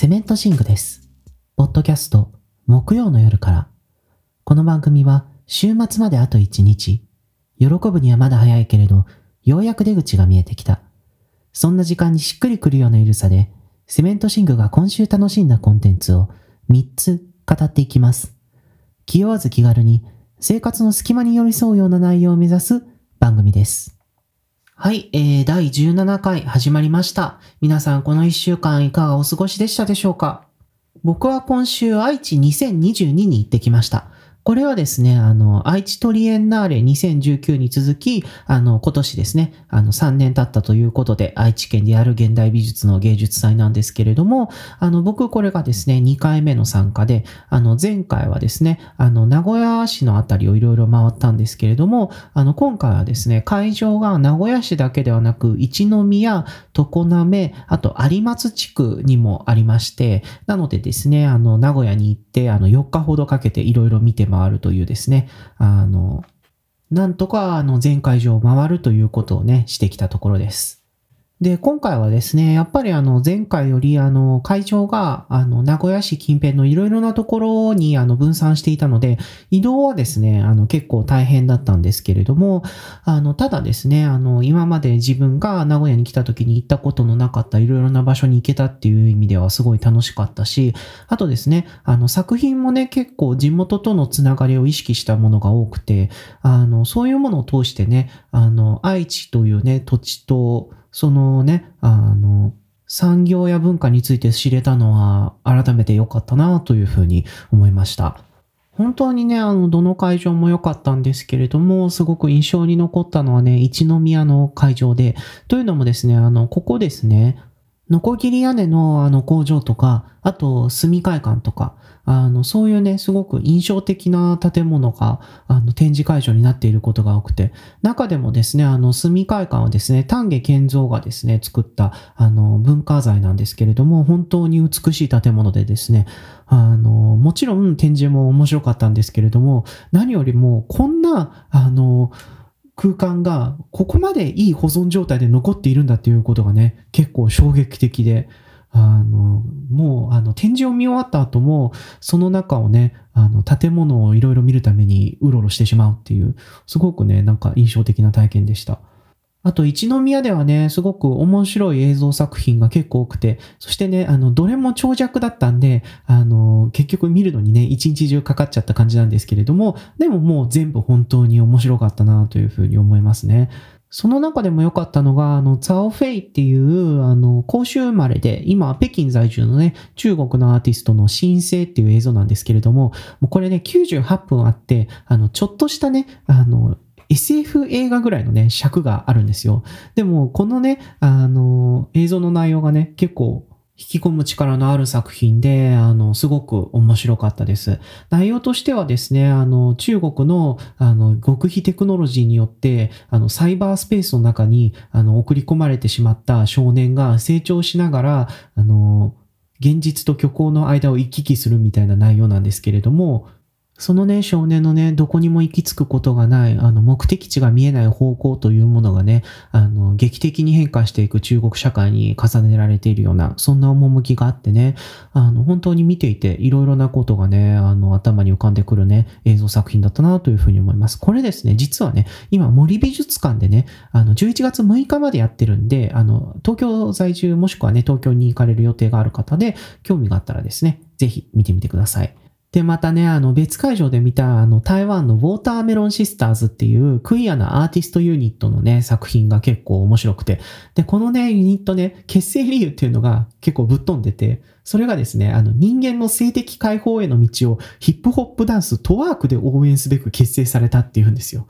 セメントシングです。ポッドキャスト、木曜の夜から。この番組は、週末まであと1日。喜ぶにはまだ早いけれど、ようやく出口が見えてきた。そんな時間にしっくりくるようなゆるさで、セメントシングが今週楽しんだコンテンツを3つ語っていきます。気負わず気軽に、生活の隙間に寄り添うような内容を目指す番組です。はい、えー、第17回始まりました。皆さんこの1週間いかがお過ごしでしたでしょうか？僕は今週愛知2022に行ってきました。これはですね、あの、愛知トリエンナーレ2019に続き、あの、今年ですね、あの、3年経ったということで、愛知県でやる現代美術の芸術祭なんですけれども、あの、僕これがですね、2回目の参加で、あの、前回はですね、あの、名古屋市のあたりをいろいろ回ったんですけれども、あの、今回はですね、会場が名古屋市だけではなく、一宮、常滑、あと有松地区にもありまして、なのでですね、あの、名古屋に行って、あの、4日ほどかけていろいろ見て回るというですね、あの、なんとか、あの、全会場を回るということをね、してきたところです。で、今回はですね、やっぱりあの、前回よりあの、会場が、あの、名古屋市近辺のいろいろなところにあの、分散していたので、移動はですね、あの、結構大変だったんですけれども、あの、ただですね、あの、今まで自分が名古屋に来た時に行ったことのなかったいろいろな場所に行けたっていう意味ではすごい楽しかったし、あとですね、あの、作品もね、結構地元とのつながりを意識したものが多くて、あの、そういうものを通してね、あの、愛知というね、土地と、そのね、あの、産業や文化について知れたのは改めて良かったなというふうに思いました。本当にね、あの、どの会場も良かったんですけれども、すごく印象に残ったのはね、一宮の会場で、というのもですね、あの、ここですね、ノコギリ屋根のあの工場とか、あと炭会館とか、あの、そういうね、すごく印象的な建物が、あの、展示会場になっていることが多くて、中でもですね、あの、炭会館はですね、丹下健三がですね、作った、あの、文化財なんですけれども、本当に美しい建物でですね、あの、もちろん展示も面白かったんですけれども、何よりも、こんな、あの、空間がここまでいい保存状態で残っているんだっていうことがね、結構衝撃的で、あの、もう、あの、展示を見終わった後も、その中をね、あの、建物をいろいろ見るためにうろうろしてしまうっていう、すごくね、なんか印象的な体験でした。あと、一宮ではね、すごく面白い映像作品が結構多くて、そしてね、あの、どれも長尺だったんで、あの、結局見るのにね、一日中かかっちゃった感じなんですけれども、でももう全部本当に面白かったなというふうに思いますね。その中でも良かったのが、あの、ザオフェイっていう、あの、公衆生まれで、今、北京在住のね、中国のアーティストの新生っていう映像なんですけれども、もうこれね、98分あって、あの、ちょっとしたね、あの、SF 映画ぐらいのね、尺があるんですよ。でも、このね、あの、映像の内容がね、結構、引き込む力のある作品で、あの、すごく面白かったです。内容としてはですね、あの、中国の、あの、極秘テクノロジーによって、あの、サイバースペースの中に、あの、送り込まれてしまった少年が成長しながら、あの、現実と虚構の間を行き来するみたいな内容なんですけれども、そのね、少年のね、どこにも行き着くことがない、あの、目的地が見えない方向というものがね、あの、劇的に変化していく中国社会に重ねられているような、そんな趣があってね、あの、本当に見ていて、いろいろなことがね、あの、頭に浮かんでくるね、映像作品だったなというふうに思います。これですね、実はね、今、森美術館でね、あの、11月6日までやってるんで、あの、東京在住もしくはね、東京に行かれる予定がある方で、興味があったらですね、ぜひ見てみてください。で、またね、あの、別会場で見た、あの、台湾のウォーターメロンシスターズっていうクイアなアーティストユニットのね、作品が結構面白くて。で、このね、ユニットね、結成理由っていうのが結構ぶっ飛んでて、それがですね、あの、人間の性的解放への道をヒップホップダンス、トワークで応援すべく結成されたっていうんですよ。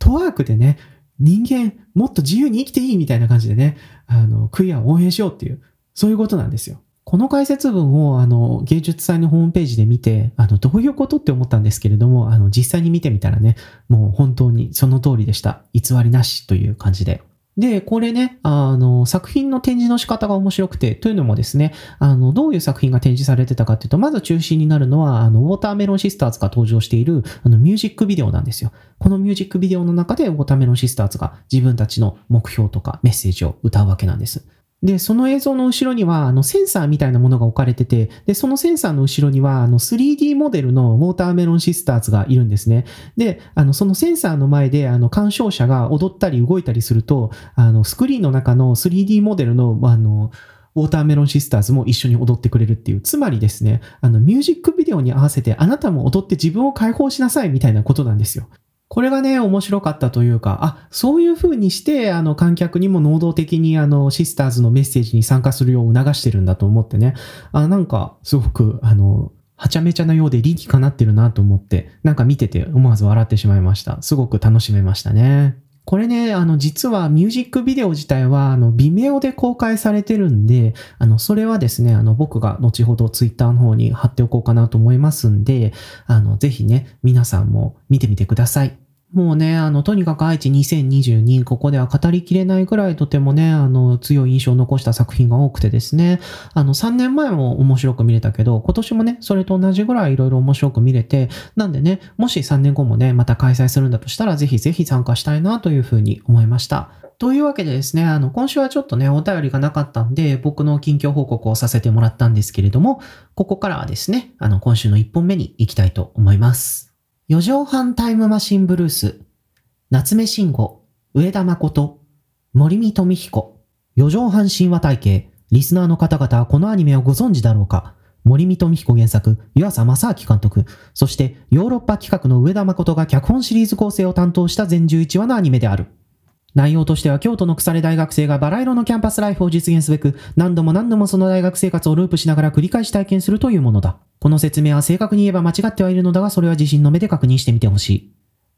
トワークでね、人間もっと自由に生きていいみたいな感じでね、あの、クイアを応援しようっていう、そういうことなんですよ。この解説文をあの芸術祭のホームページで見て、あのどういうことって思ったんですけれども、あの実際に見てみたらね、もう本当にその通りでした。偽りなしという感じで。で、これね、あの、作品の展示の仕方が面白くて、というのもですね、あの、どういう作品が展示されてたかっていうと、まず中心になるのは、あの、ウォーターメロンシスターズが登場している、あの、ミュージックビデオなんですよ。このミュージックビデオの中で、ウォーターメロンシスターズが自分たちの目標とかメッセージを歌うわけなんです。で、その映像の後ろには、あの、センサーみたいなものが置かれてて、で、そのセンサーの後ろには、あの、3D モデルのウォーターメロンシスターズがいるんですね。で、あの、そのセンサーの前で、あの、鑑賞者が踊ったり動いたりすると、あの、スクリーンの中の 3D モデルの、あの、ウォーターメロンシスターズも一緒に踊ってくれるっていう。つまりですね、あの、ミュージックビデオに合わせてあなたも踊って自分を解放しなさいみたいなことなんですよ。これがね、面白かったというか、あ、そういう風にして、あの、観客にも能動的に、あの、シスターズのメッセージに参加するよう促してるんだと思ってね、あ、なんか、すごく、あの、はちゃめちゃなようで理にかなってるなと思って、なんか見てて思わず笑ってしまいました。すごく楽しめましたね。これね、あの、実はミュージックビデオ自体は、あの、微妙で公開されてるんで、あの、それはですね、あの、僕が後ほどツイッターの方に貼っておこうかなと思いますんで、あの、ぜひね、皆さんも見てみてください。もうね、あの、とにかく愛知2022、ここでは語りきれないぐらいとてもね、あの、強い印象を残した作品が多くてですね、あの、3年前も面白く見れたけど、今年もね、それと同じぐらいいろいろ面白く見れて、なんでね、もし3年後もね、また開催するんだとしたら、ぜひぜひ参加したいなというふうに思いました。というわけでですね、あの、今週はちょっとね、お便りがなかったんで、僕の近況報告をさせてもらったんですけれども、ここからはですね、あの、今週の1本目に行きたいと思います。四畳半タイムマシンブルース、夏目慎吾、上田誠、森見富彦、四畳半神話体系、リスナーの方々はこのアニメをご存知だろうか。森見富彦原作、湯浅正明監督、そしてヨーロッパ企画の上田誠が脚本シリーズ構成を担当した全11話のアニメである。内容としては京都の腐れ大学生がバラ色のキャンパスライフを実現すべく何度も何度もその大学生活をループしながら繰り返し体験するというものだ。この説明は正確に言えば間違ってはいるのだがそれは自身の目で確認してみてほしい。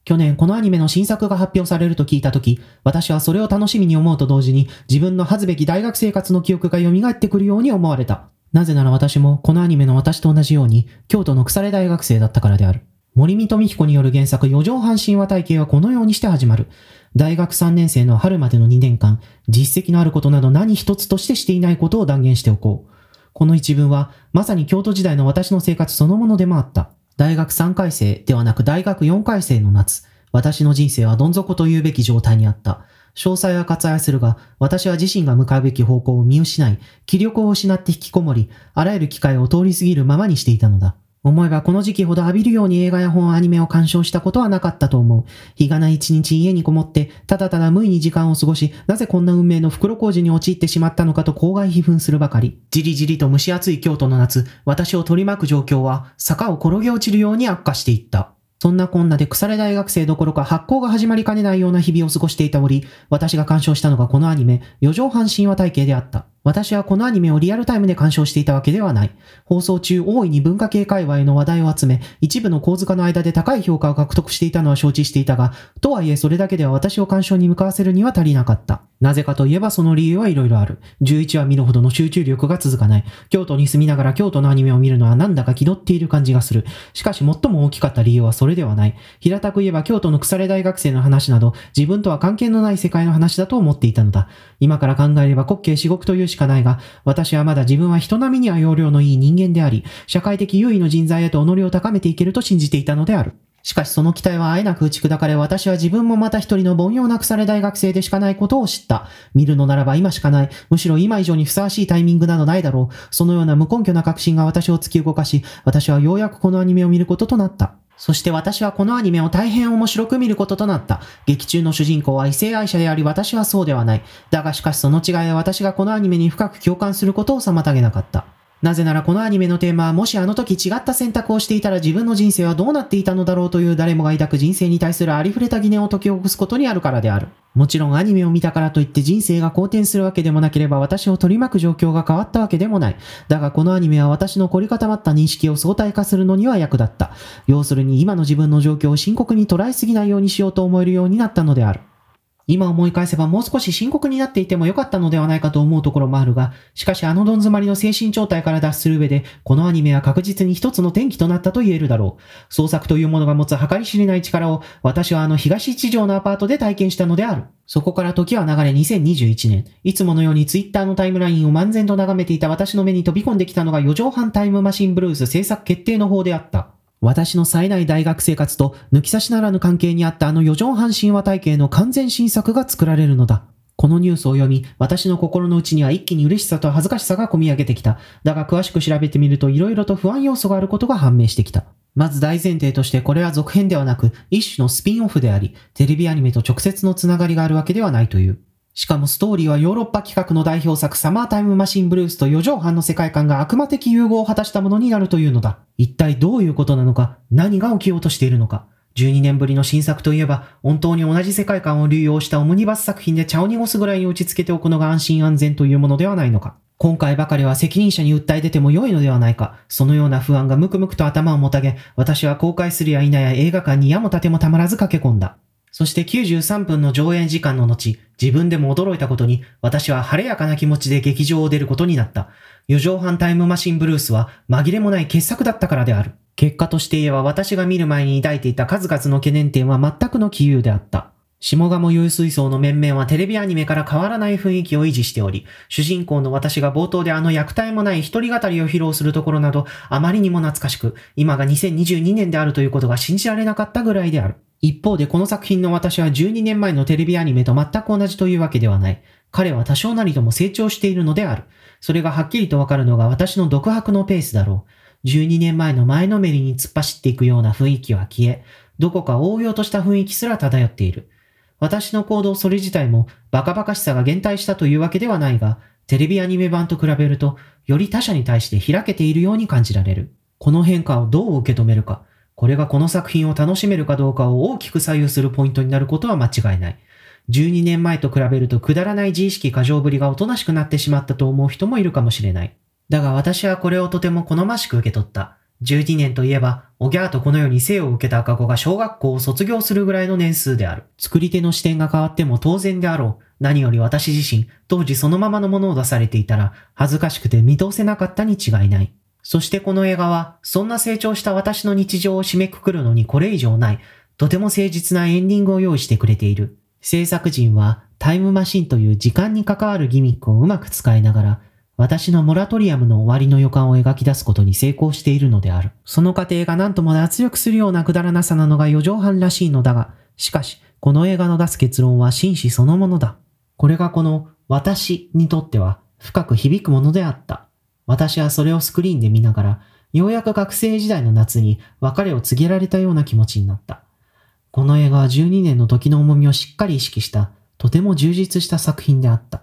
去年このアニメの新作が発表されると聞いたとき、私はそれを楽しみに思うと同時に自分の恥ずべき大学生活の記憶が蘇ってくるように思われた。なぜなら私もこのアニメの私と同じように京都の腐れ大学生だったからである。森見富彦による原作四畳半神話体系はこのようにして始まる。大学3年生の春までの2年間、実績のあることなど何一つとしてしていないことを断言しておこう。この一文は、まさに京都時代の私の生活そのものでもあった。大学3回生ではなく大学4回生の夏、私の人生はどん底と言うべき状態にあった。詳細は割愛するが、私は自身が向かうべき方向を見失い、気力を失って引きこもり、あらゆる機会を通り過ぎるままにしていたのだ。思えばこの時期ほど浴びるように映画や本アニメを鑑賞したことはなかったと思う。日がない一日家にこもって、ただただ無意に時間を過ごし、なぜこんな運命の袋小路に陥ってしまったのかと口外悲憤するばかり。じりじりと蒸し暑い京都の夏、私を取り巻く状況は、坂を転げ落ちるように悪化していった。そんなこんなで腐れ大学生どころか発行が始まりかねないような日々を過ごしていた折、私が鑑賞したのがこのアニメ、四畳半神話体系であった。私はこのアニメをリアルタイムで鑑賞していたわけではない。放送中大いに文化系界隈の話題を集め、一部の構図家の間で高い評価を獲得していたのは承知していたが、とはいえそれだけでは私を鑑賞に向かわせるには足りなかった。なぜかといえばその理由はいろいろある。11話見るほどの集中力が続かない。京都に住みながら京都のアニメを見るのはなんだか気取っている感じがする。しかし最も大きかった理由はそれではない。平たく言えば京都の腐れ大学生の話など、自分とは関係のない世界の話だと思っていたのだ。今から考えれば滑稽至極というしかないが、私はまだ自分は人並みには容量のいい人間であり、社会的優位の人材へと己を高めていけると信じていたのである。しかしその期待はあえなく打ち砕かれ、私は自分もまた一人の凡庸な腐れ大学生でしかないことを知った。見るのならば今しかない。むしろ今以上にふさわしいタイミングなどないだろう。そのような無根拠な確信が私を突き動かし、私はようやくこのアニメを見ることとなった。そして私はこのアニメを大変面白く見ることとなった。劇中の主人公は異性愛者であり私はそうではない。だがしかしその違いは私がこのアニメに深く共感することを妨げなかった。なぜならこのアニメのテーマはもしあの時違った選択をしていたら自分の人生はどうなっていたのだろうという誰もが抱く人生に対するありふれた疑念を解き起こすことにあるからである。もちろんアニメを見たからといって人生が好転するわけでもなければ私を取り巻く状況が変わったわけでもない。だがこのアニメは私の凝り固まった認識を相対化するのには役立った。要するに今の自分の状況を深刻に捉えすぎないようにしようと思えるようになったのである。今思い返せばもう少し深刻になっていてもよかったのではないかと思うところもあるが、しかしあのどん詰まりの精神状態から脱する上で、このアニメは確実に一つの転機となったと言えるだろう。創作というものが持つ計り知れない力を、私はあの東一条のアパートで体験したのである。そこから時は流れ2021年、いつものようにツイッターのタイムラインを漫然と眺めていた私の目に飛び込んできたのが4畳半タイムマシンブルース制作決定の方であった。私の冴えない大学生活と抜き差しならぬ関係にあったあの四畳半神話体系の完全新作が作られるのだ。このニュースを読み、私の心の内には一気に嬉しさと恥ずかしさが込み上げてきた。だが詳しく調べてみると色々と不安要素があることが判明してきた。まず大前提としてこれは続編ではなく一種のスピンオフであり、テレビアニメと直接のつながりがあるわけではないという。しかもストーリーはヨーロッパ企画の代表作サマータイムマシンブルースと四畳半の世界観が悪魔的融合を果たしたものになるというのだ。一体どういうことなのか、何が起きようとしているのか。12年ぶりの新作といえば、本当に同じ世界観を流用したオムニバス作品で茶を濁すぐらいに打ち付けておくのが安心安全というものではないのか。今回ばかりは責任者に訴え出ても良いのではないか。そのような不安がムクムクと頭をもたげ、私は公開するや否や映画館に矢も立てもたまらず駆け込んだ。そして93分の上演時間の後、自分でも驚いたことに、私は晴れやかな気持ちで劇場を出ることになった。四畳半タイムマシンブルースは紛れもない傑作だったからである。結果として言えば私が見る前に抱いていた数々の懸念点は全くの杞憂であった。下鴨優水槽の面々はテレビアニメから変わらない雰囲気を維持しており、主人公の私が冒頭であの虐待もない一人語りを披露するところなど、あまりにも懐かしく、今が2022年であるということが信じられなかったぐらいである。一方でこの作品の私は12年前のテレビアニメと全く同じというわけではない。彼は多少なりとも成長しているのである。それがはっきりとわかるのが私の独白のペースだろう。12年前の前のめりに突っ走っていくような雰囲気は消え、どこか応用とした雰囲気すら漂っている。私の行動それ自体もバカバカしさが減退したというわけではないが、テレビアニメ版と比べると、より他者に対して開けているように感じられる。この変化をどう受け止めるか、これがこの作品を楽しめるかどうかを大きく左右するポイントになることは間違いない。12年前と比べるとくだらない自意識過剰ぶりがおとなしくなってしまったと思う人もいるかもしれない。だが私はこれをとても好ましく受け取った。12年といえば、おぎゃーとこのように生を受けた赤子が小学校を卒業するぐらいの年数である。作り手の視点が変わっても当然であろう。何より私自身、当時そのままのものを出されていたら、恥ずかしくて見通せなかったに違いない。そしてこの映画は、そんな成長した私の日常を締めくくるのにこれ以上ない、とても誠実なエンディングを用意してくれている。制作陣は、タイムマシンという時間に関わるギミックをうまく使いながら、私のモラトリアムの終わりの予感を描き出すことに成功しているのである。その過程が何とも脱力するようなくだらなさなのが余剰半らしいのだが、しかし、この映画の出す結論は真摯そのものだ。これがこの私にとっては深く響くものであった。私はそれをスクリーンで見ながら、ようやく学生時代の夏に別れを告げられたような気持ちになった。この映画は12年の時の重みをしっかり意識した、とても充実した作品であった。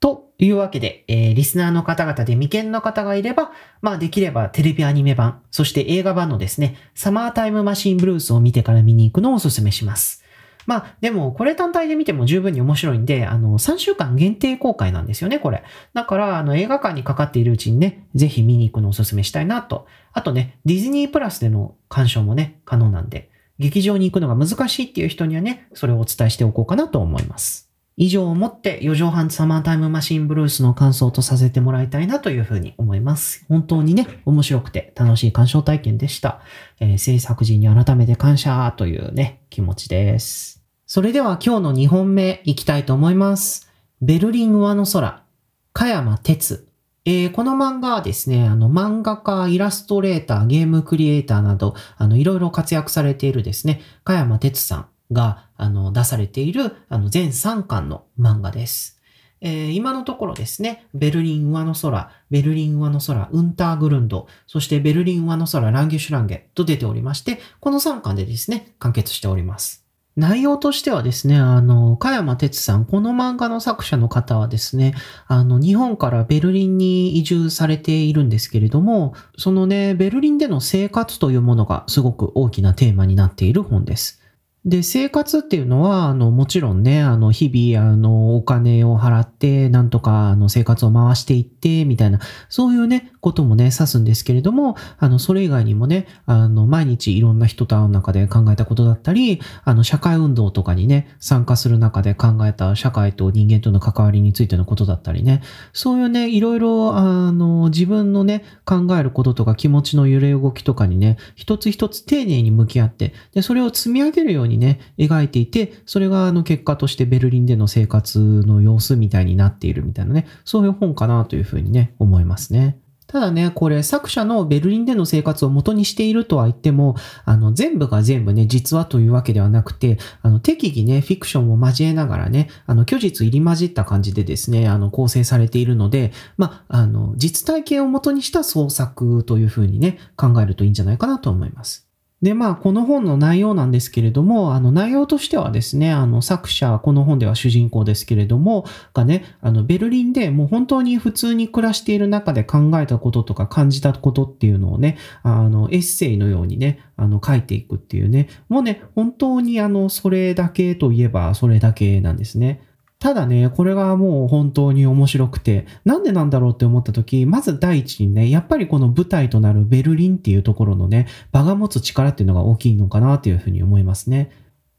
というわけで、えー、リスナーの方々で未見の方がいれば、まあできればテレビアニメ版、そして映画版のですね、サマータイムマシンブルースを見てから見に行くのをお勧めします。まあ、でも、これ単体で見ても十分に面白いんで、あの、3週間限定公開なんですよね、これ。だから、あの、映画館にかかっているうちにね、ぜひ見に行くのをお勧めしたいなと。あとね、ディズニープラスでの鑑賞もね、可能なんで、劇場に行くのが難しいっていう人にはね、それをお伝えしておこうかなと思います。以上をもって4畳半サマータイムマシンブルースの感想とさせてもらいたいなというふうに思います。本当にね、面白くて楽しい鑑賞体験でした。えー、制作陣に改めて感謝というね、気持ちです。それでは今日の2本目いきたいと思います。ベルリン上の空、加山哲。えー、この漫画はですね、あの、漫画家、イラストレーター、ゲームクリエイターなど、あの、いろいろ活躍されているですね、加山哲さんが、あの、出されている、あの、全3巻の漫画です。えー、今のところですね、ベルリン上の空、ベルリン上の空、ウンターグルンド、そしてベルリン上の空、ランゲシュランゲと出ておりまして、この3巻でですね、完結しております。内容としてはですね、あの、加山哲さん、この漫画の作者の方はですね、あの、日本からベルリンに移住されているんですけれども、そのね、ベルリンでの生活というものがすごく大きなテーマになっている本です。で、生活っていうのは、あの、もちろんね、あの、日々、あの、お金を払って、なんとか、あの、生活を回していって、みたいな、そういうね、こともね、指すんですけれども、あの、それ以外にもね、あの、毎日いろんな人と会う中で考えたことだったり、あの、社会運動とかにね、参加する中で考えた社会と人間との関わりについてのことだったりね、そういうね、いろいろ、あの、自分のね、考えることとか気持ちの揺れ動きとかにね、一つ一つ丁寧に向き合って、で、それを積み上げるようにね、描いていて、それがあの結果としてベルリンでの生活の様子みたいになっているみたいなね、そういう本かなというふうにね、思いますね。ただね、これ作者のベルリンでの生活を元にしているとは言っても、あの、全部が全部ね、実話というわけではなくて、あの、適宜ね、フィクションを交えながらね、あの、虚実入り混じった感じでですね、あの、構成されているので、まあ、の、実体験を元にした創作というふうにね、考えるといいんじゃないかなと思います。で、まあ、この本の内容なんですけれども、あの、内容としてはですね、あの、作者、この本では主人公ですけれども、がね、あの、ベルリンでもう本当に普通に暮らしている中で考えたこととか感じたことっていうのをね、あの、エッセイのようにね、あの、書いていくっていうね、もうね、本当にあの、それだけといえばそれだけなんですね。ただね、これがもう本当に面白くて、なんでなんだろうって思った時、まず第一にね、やっぱりこの舞台となるベルリンっていうところのね、場が持つ力っていうのが大きいのかなっていうふうに思いますね。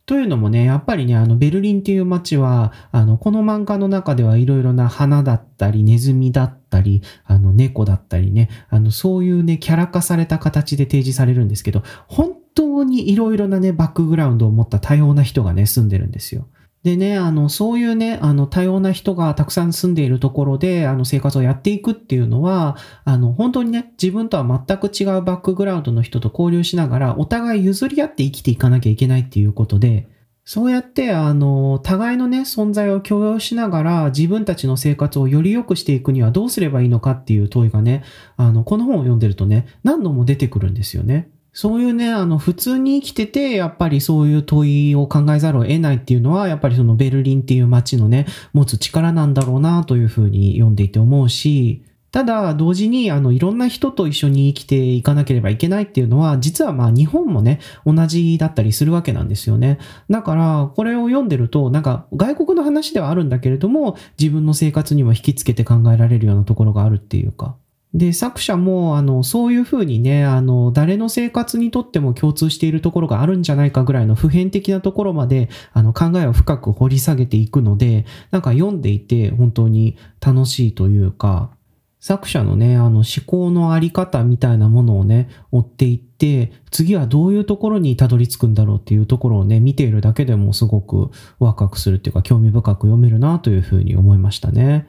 というのもね、やっぱりね、あの、ベルリンっていう街は、あの、この漫画の中ではいろいろな花だったり、ネズミだったり、あの、猫だったりね、あの、そういうね、キャラ化された形で提示されるんですけど、本当にいろいろなね、バックグラウンドを持った多様な人がね、住んでるんですよ。でね、あの、そういうね、あの、多様な人がたくさん住んでいるところで、あの、生活をやっていくっていうのは、あの、本当にね、自分とは全く違うバックグラウンドの人と交流しながら、お互い譲り合って生きていかなきゃいけないっていうことで、そうやって、あの、互いのね、存在を許容しながら、自分たちの生活をより良くしていくにはどうすればいいのかっていう問いがね、あの、この本を読んでるとね、何度も出てくるんですよね。そういうね、あの、普通に生きてて、やっぱりそういう問いを考えざるを得ないっていうのは、やっぱりそのベルリンっていう街のね、持つ力なんだろうなというふうに読んでいて思うし、ただ、同時に、あの、いろんな人と一緒に生きていかなければいけないっていうのは、実はまあ、日本もね、同じだったりするわけなんですよね。だから、これを読んでると、なんか、外国の話ではあるんだけれども、自分の生活にも引きつけて考えられるようなところがあるっていうか。で、作者も、あの、そういうふうにね、あの、誰の生活にとっても共通しているところがあるんじゃないかぐらいの普遍的なところまで、あの、考えを深く掘り下げていくので、なんか読んでいて本当に楽しいというか、作者のね、あの思考のあり方みたいなものをね、追っていって、次はどういうところにたどり着くんだろうっていうところをね、見ているだけでもすごくワクワクするっていうか興味深く読めるなというふうに思いましたね。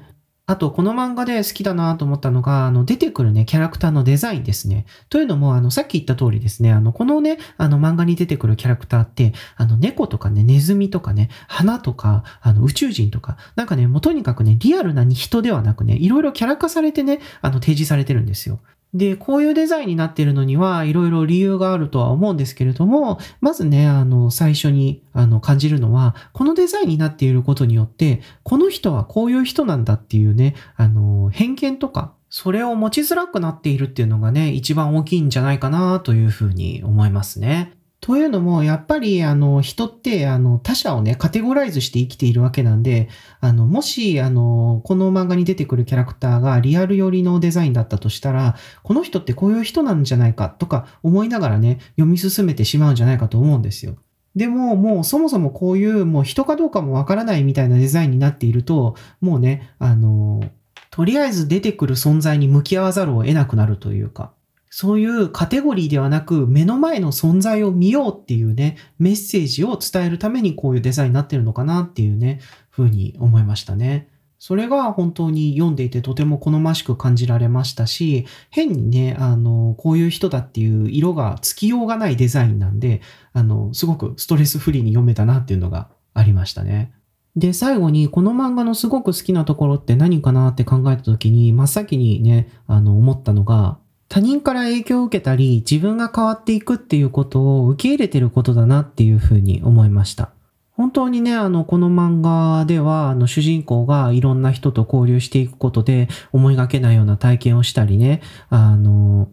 あと、この漫画で好きだなと思ったのが、あの、出てくるね、キャラクターのデザインですね。というのも、あの、さっき言った通りですね、あの、このね、あの、漫画に出てくるキャラクターって、あの、猫とかね、ネズミとかね、花とか、あの、宇宙人とか、なんかね、もうとにかくね、リアルな人ではなくね、いろいろキャラ化されてね、あの、提示されてるんですよ。で、こういうデザインになっているのには、いろいろ理由があるとは思うんですけれども、まずね、あの、最初に、あの、感じるのは、このデザインになっていることによって、この人はこういう人なんだっていうね、あの、偏見とか、それを持ちづらくなっているっていうのがね、一番大きいんじゃないかなというふうに思いますね。というのも、やっぱり、あの、人って、あの、他者をね、カテゴライズして生きているわけなんで、あの、もし、あの、この漫画に出てくるキャラクターがリアル寄りのデザインだったとしたら、この人ってこういう人なんじゃないかとか思いながらね、読み進めてしまうんじゃないかと思うんですよ。でも、もうそもそもこういう、もう人かどうかもわからないみたいなデザインになっていると、もうね、あの、とりあえず出てくる存在に向き合わざるを得なくなるというか、そういうカテゴリーではなく、目の前の存在を見ようっていうね、メッセージを伝えるためにこういうデザインになってるのかなっていうね、ふうに思いましたね。それが本当に読んでいてとても好ましく感じられましたし、変にね、あの、こういう人だっていう色がつきようがないデザインなんで、あの、すごくストレスフリーに読めたなっていうのがありましたね。で、最後にこの漫画のすごく好きなところって何かなって考えた時に、真っ先にね、あの、思ったのが、他人から影響を受けたり、自分が変わっていくっていうことを受け入れてることだなっていうふうに思いました。本当にね、あの、この漫画では、あの、主人公がいろんな人と交流していくことで、思いがけないような体験をしたりね、あの、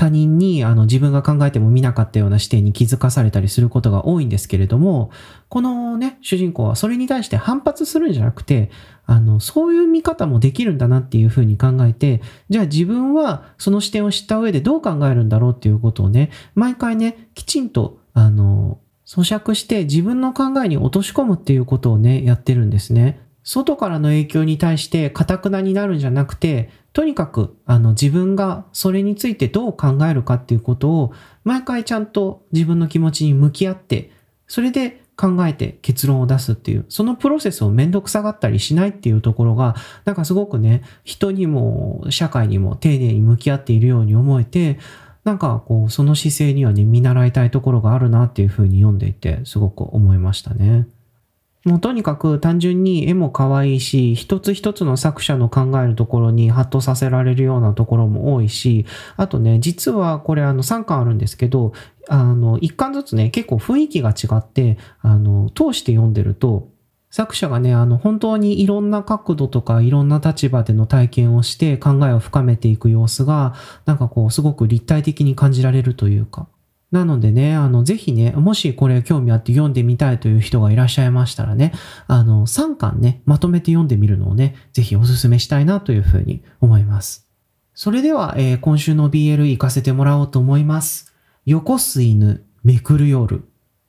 他人にあの自分が考えても見なかったような視点に気づかされたりすることが多いんですけれども、このね、主人公はそれに対して反発するんじゃなくて、あの、そういう見方もできるんだなっていうふうに考えて、じゃあ自分はその視点を知った上でどう考えるんだろうっていうことをね、毎回ね、きちんと、あの、咀嚼して自分の考えに落とし込むっていうことをね、やってるんですね。外からの影響に対してカタクナになるんじゃなくて、とにかくあの自分がそれについてどう考えるかっていうことを毎回ちゃんと自分の気持ちに向き合って、それで考えて結論を出すっていう、そのプロセスをめんどくさがったりしないっていうところが、なんかすごくね、人にも社会にも丁寧に向き合っているように思えて、なんかこう、その姿勢にはね、見習いたいところがあるなっていうふうに読んでいて、すごく思いましたね。もうとにかく単純に絵も可愛いし、一つ一つの作者の考えるところにハッとさせられるようなところも多いし、あとね、実はこれあの3巻あるんですけど、あの、1巻ずつね、結構雰囲気が違って、あの、通して読んでると、作者がね、あの、本当にいろんな角度とかいろんな立場での体験をして考えを深めていく様子が、なんかこう、すごく立体的に感じられるというか。なのでね、あの、ぜひね、もしこれ興味あって読んでみたいという人がいらっしゃいましたらね、あの、3巻ね、まとめて読んでみるのをね、ぜひお勧めしたいなというふうに思います。それでは、えー、今週の BL 行かせてもらおうと思います。横す犬、めくる夜、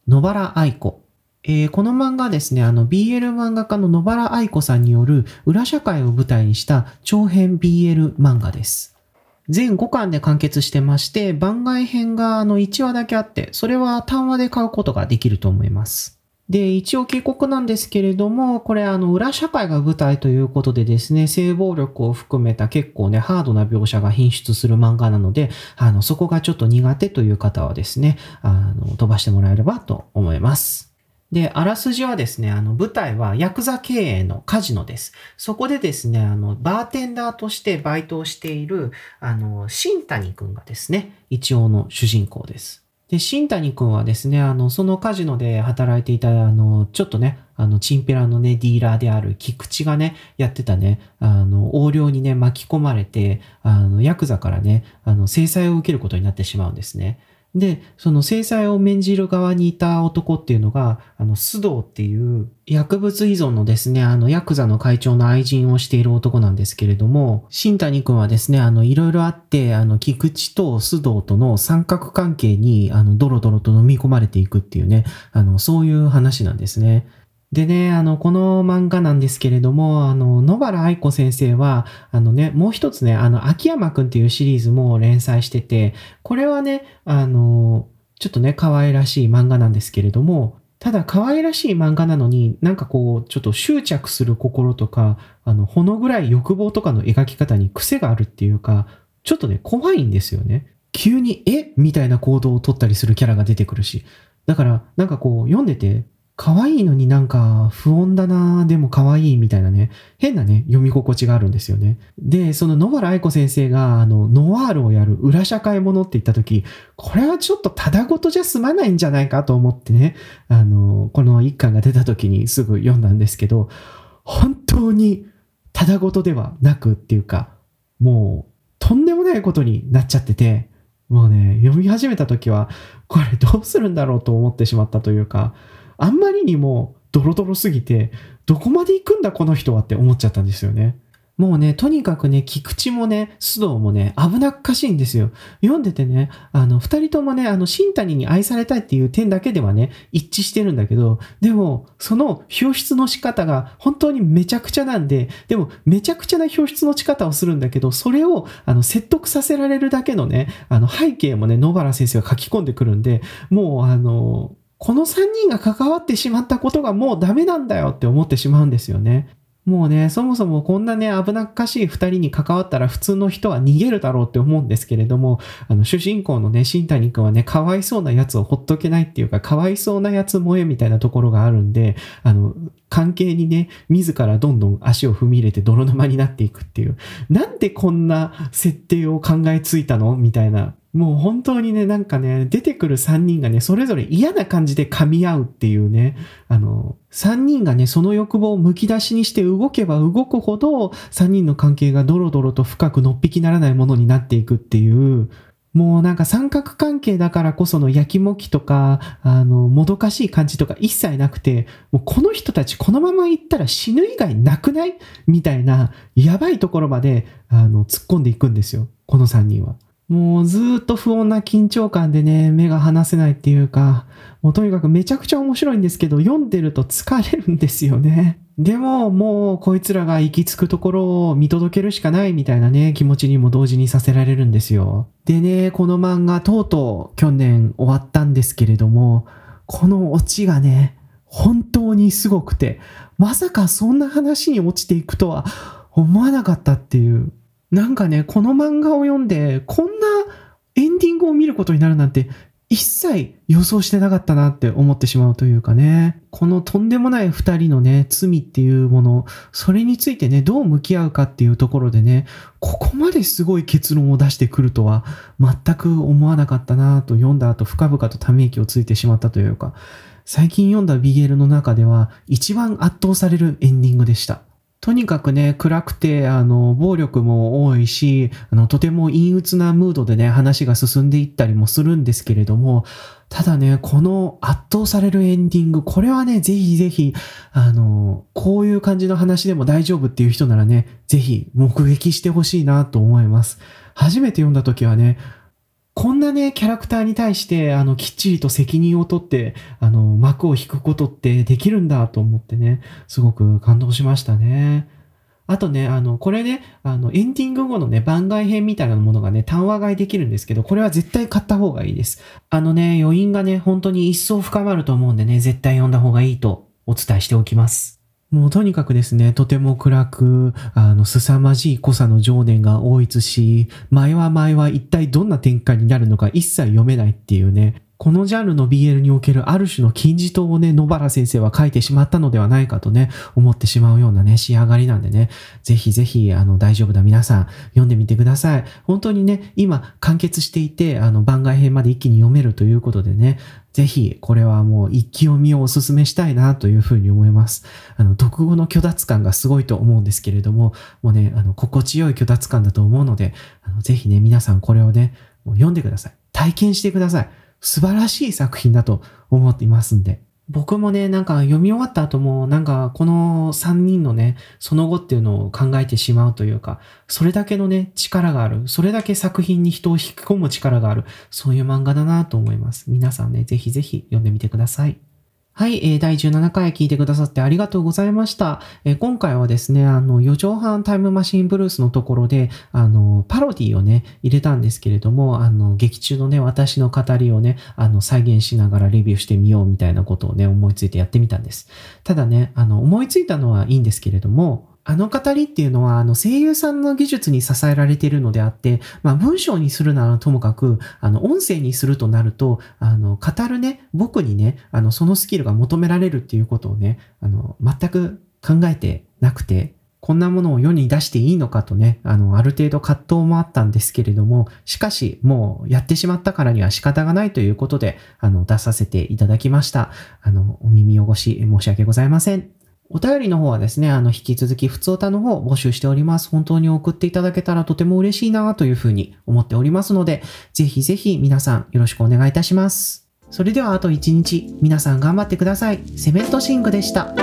野原愛子。えー、この漫画ですね、あの BL 漫画家の野原愛子さんによる裏社会を舞台にした長編 BL 漫画です。全5巻で完結してまして、番外編があの1話だけあって、それは単話で買うことができると思います。で、一応警告なんですけれども、これあの裏社会が舞台ということでですね、性暴力を含めた結構ね、ハードな描写が品質する漫画なので、あの、そこがちょっと苦手という方はですね、あの、飛ばしてもらえればと思います。で、あらすじはですね、あの、舞台はヤクザ経営のカジノです。そこでですね、あの、バーテンダーとしてバイトをしている、あの、新谷くんがですね、一応の主人公です。で、新谷くんはですね、あの、そのカジノで働いていた、あの、ちょっとね、あの、チンペラのね、ディーラーである菊池がね、やってたね、あの、横領にね、巻き込まれて、あの、ヤクザからね、あの、制裁を受けることになってしまうんですね。で、その制裁を免じる側にいた男っていうのが、あの、須藤っていう薬物依存のですね、あの、ヤクザの会長の愛人をしている男なんですけれども、新谷くんはですね、あの、いろいろあって、あの、菊池と須藤との三角関係に、あの、ドロドロと飲み込まれていくっていうね、あの、そういう話なんですね。でね、あの、この漫画なんですけれども、あの、野原愛子先生は、あのね、もう一つね、あの、秋山くんっていうシリーズも連載してて、これはね、あの、ちょっとね、可愛らしい漫画なんですけれども、ただ可愛らしい漫画なのに、なんかこう、ちょっと執着する心とか、あの、ほのぐらい欲望とかの描き方に癖があるっていうか、ちょっとね、怖いんですよね。急に、え？みたいな行動を取ったりするキャラが出てくるし。だから、なんかこう、読んでて、可愛いのになんか不穏だなでも可愛いみたいなね、変なね、読み心地があるんですよね。で、その野原愛子先生が、あの、ノワールをやる裏社会ものって言った時、これはちょっとただごとじゃ済まないんじゃないかと思ってね、あの、この一巻が出た時にすぐ読んだんですけど、本当にただごとではなくっていうか、もう、とんでもないことになっちゃってて、もうね、読み始めた時は、これどうするんだろうと思ってしまったというか、あんまりにもドロドロすぎて、どこまで行くんだこの人はって思っちゃったんですよね。もうね、とにかくね、菊池もね、須藤もね、危なっかしいんですよ。読んでてね、あの、二人ともね、あの、新谷に愛されたいっていう点だけではね、一致してるんだけど、でも、その表出の仕方が本当にめちゃくちゃなんで、でも、めちゃくちゃな表出の仕方をするんだけど、それを、あの、説得させられるだけのね、あの、背景もね、野原先生が書き込んでくるんで、もう、あの、この3人が関わってしまったことがもうダメなんだよって思ってしまうんですよね。もうね、そもそもこんなね、危なっかしい二人に関わったら普通の人は逃げるだろうって思うんですけれども、あの、主人公のね、新谷くんはね、かわいそうなやつをほっとけないっていうか、かわいそうなやつ萌えみたいなところがあるんで、あの、関係にね、自らどんどん足を踏み入れて泥沼になっていくっていう。なんでこんな設定を考えついたのみたいなもう本当にね、なんかね、出てくる3人がね、それぞれ嫌な感じで噛み合うっていうね、あの、3人がね、その欲望をむき出しにして動けば動くほど、3人の関係がドロドロと深くのっぴきならないものになっていくっていう、もうなんか三角関係だからこそのやきもきとか、あの、もどかしい感じとか一切なくて、もうこの人たちこのまま行ったら死ぬ以外なくない？みたいな、やばいところまで、あの、突っ込んでいくんですよ。この3人は。もうずっと不穏な緊張感でね、目が離せないっていうか、もうとにかくめちゃくちゃ面白いんですけど、読んでると疲れるんですよね。でも、もうこいつらが行き着くところを見届けるしかないみたいなね、気持ちにも同時にさせられるんですよ。でね、この漫画とうとう去年終わったんですけれども、このオチがね、本当にすごくて、まさかそんな話に落ちていくとは思わなかったっていう。なんかね、この漫画を読んで、こんエンディングを見ることになるなんて一切予想してなかったなって思ってしまうというかね、このとんでもない二人のね、罪っていうもの、それについてね、どう向き合うかっていうところでね、ここまですごい結論を出してくるとは全く思わなかったなと読んだ後深々とため息をついてしまったというか、最近読んだ BL の中では一番圧倒されるエンディングでした。とにかくね、暗くて、あの、暴力も多いし、あの、とても陰鬱なムードでね、話が進んでいったりもするんですけれども、ただね、この圧倒されるエンディング、これはね、ぜひぜひ、あの、こういう感じの話でも大丈夫っていう人ならね、ぜひ目撃してほしいなと思います。初めて読んだ時はね、こんなね、キャラクターに対して、あの、きっちりと責任を取って、あの、幕を引くことってできるんだと思ってね、すごく感動しましたね。あとね、あの、これね、あの、エンディング後のね、番外編みたいなものがね、単話買いできるんですけど、これは絶対買った方がいいです。あのね、余韻がね、本当に一層深まると思うんでね、絶対読んだ方がいいとお伝えしておきます。もうとにかくですね、とても暗く、あの、凄まじい濃さの情念が多いつし、前は前は一体どんな展開になるのか一切読めないっていうね、このジャンルの BL におけるある種の金字塔をね、野原先生は書いてしまったのではないかとね、思ってしまうようなね、仕上がりなんでね、ぜひぜひ、あの、大丈夫だ皆さん、読んでみてください。本当にね、今、完結していて、あの、番外編まで一気に読めるということでね、ぜひ、これはもう一気読みをお勧めしたいなというふうに思います。あの、読後の虚脱感がすごいと思うんですけれども、もうね、あの、心地よい虚脱感だと思うので、あのぜひね、皆さんこれをね、もう読んでください。体験してください。素晴らしい作品だと思っていますんで。僕もね、なんか読み終わった後も、なんかこの3人のね、その後っていうのを考えてしまうというか、それだけのね、力がある。それだけ作品に人を引き込む力がある。そういう漫画だなと思います。皆さんね、ぜひぜひ読んでみてください。はい、第17回聞いてくださってありがとうございました。今回はですね、あの、4畳半タイムマシンブルースのところで、あの、パロディをね、入れたんですけれども、あの、劇中のね、私の語りをね、あの、再現しながらレビューしてみようみたいなことをね、思いついてやってみたんです。ただね、あの、思いついたのはいいんですけれども、あの語りっていうのは、あの声優さんの技術に支えられているのであって、まあ文章にするならともかく、あの音声にするとなると、あの語るね、僕にね、あのそのスキルが求められるっていうことをね、あの全く考えてなくて、こんなものを世に出していいのかとね、あの、ある程度葛藤もあったんですけれども、しかし、もうやってしまったからには仕方がないということで、あの、出させていただきました。あの、お耳汚し申し訳ございません。お便りの方はですね、あの、引き続き、普通歌の方を募集しております。本当に送っていただけたらとても嬉しいなというふうに思っておりますので、ぜひぜひ皆さんよろしくお願いいたします。それではあと1日、皆さん頑張ってください。セメントシングでした。